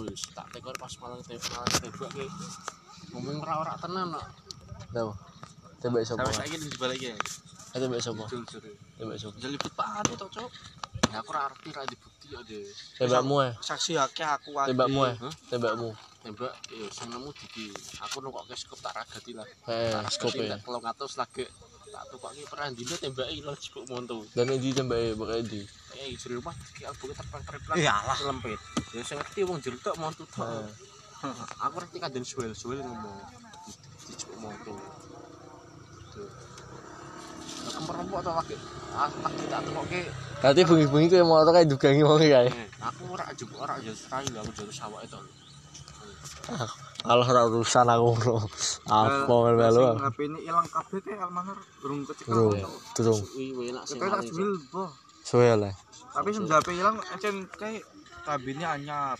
wis tak tekor pas malang tembak malang tembak ki ngomong ora ora tenan kok Tahu. Tembak sapa? sampai saiki dibalik ya Eh, Tembak sapa? Tembak sapa? jelibut pan itu cok ya aku ora arti ra dibukti kok deh Tembakmu eh. saksi akeh aku ade. Tembakmu eh. Hah? Tembakmu. tembak ya sing nemu diki aku nukok ke skop tak ragati lah Eh, scope ya ya. kalau ngatus lagi tak tukok ki peran dino tembak ilang jebuk monto Dan ini tembake pokoke di. eh jero rumah iki albuke terpang terpang Iyalah. lempit. Ya sing ngerti wong jero tok monto tok aku ngerti kadang suwel suwel ngomong. Dijebuk monto tuh kemperempok atau lagi ah lagi tak tukok ke? Berarti bengi-bengi kowe motor kae dugangi wong kae. Eh, aku ora jebuk ora ya serai lah aku jero sawak itu Kalau ora urusan aku bro. Apa melu. Sing HP ini ilang kabeh kae almanur urung kecekel. Enak sih. Kita tak jual, boh. Suwe lah. Tapi sing HP ilang encen kae kabinnya anyar.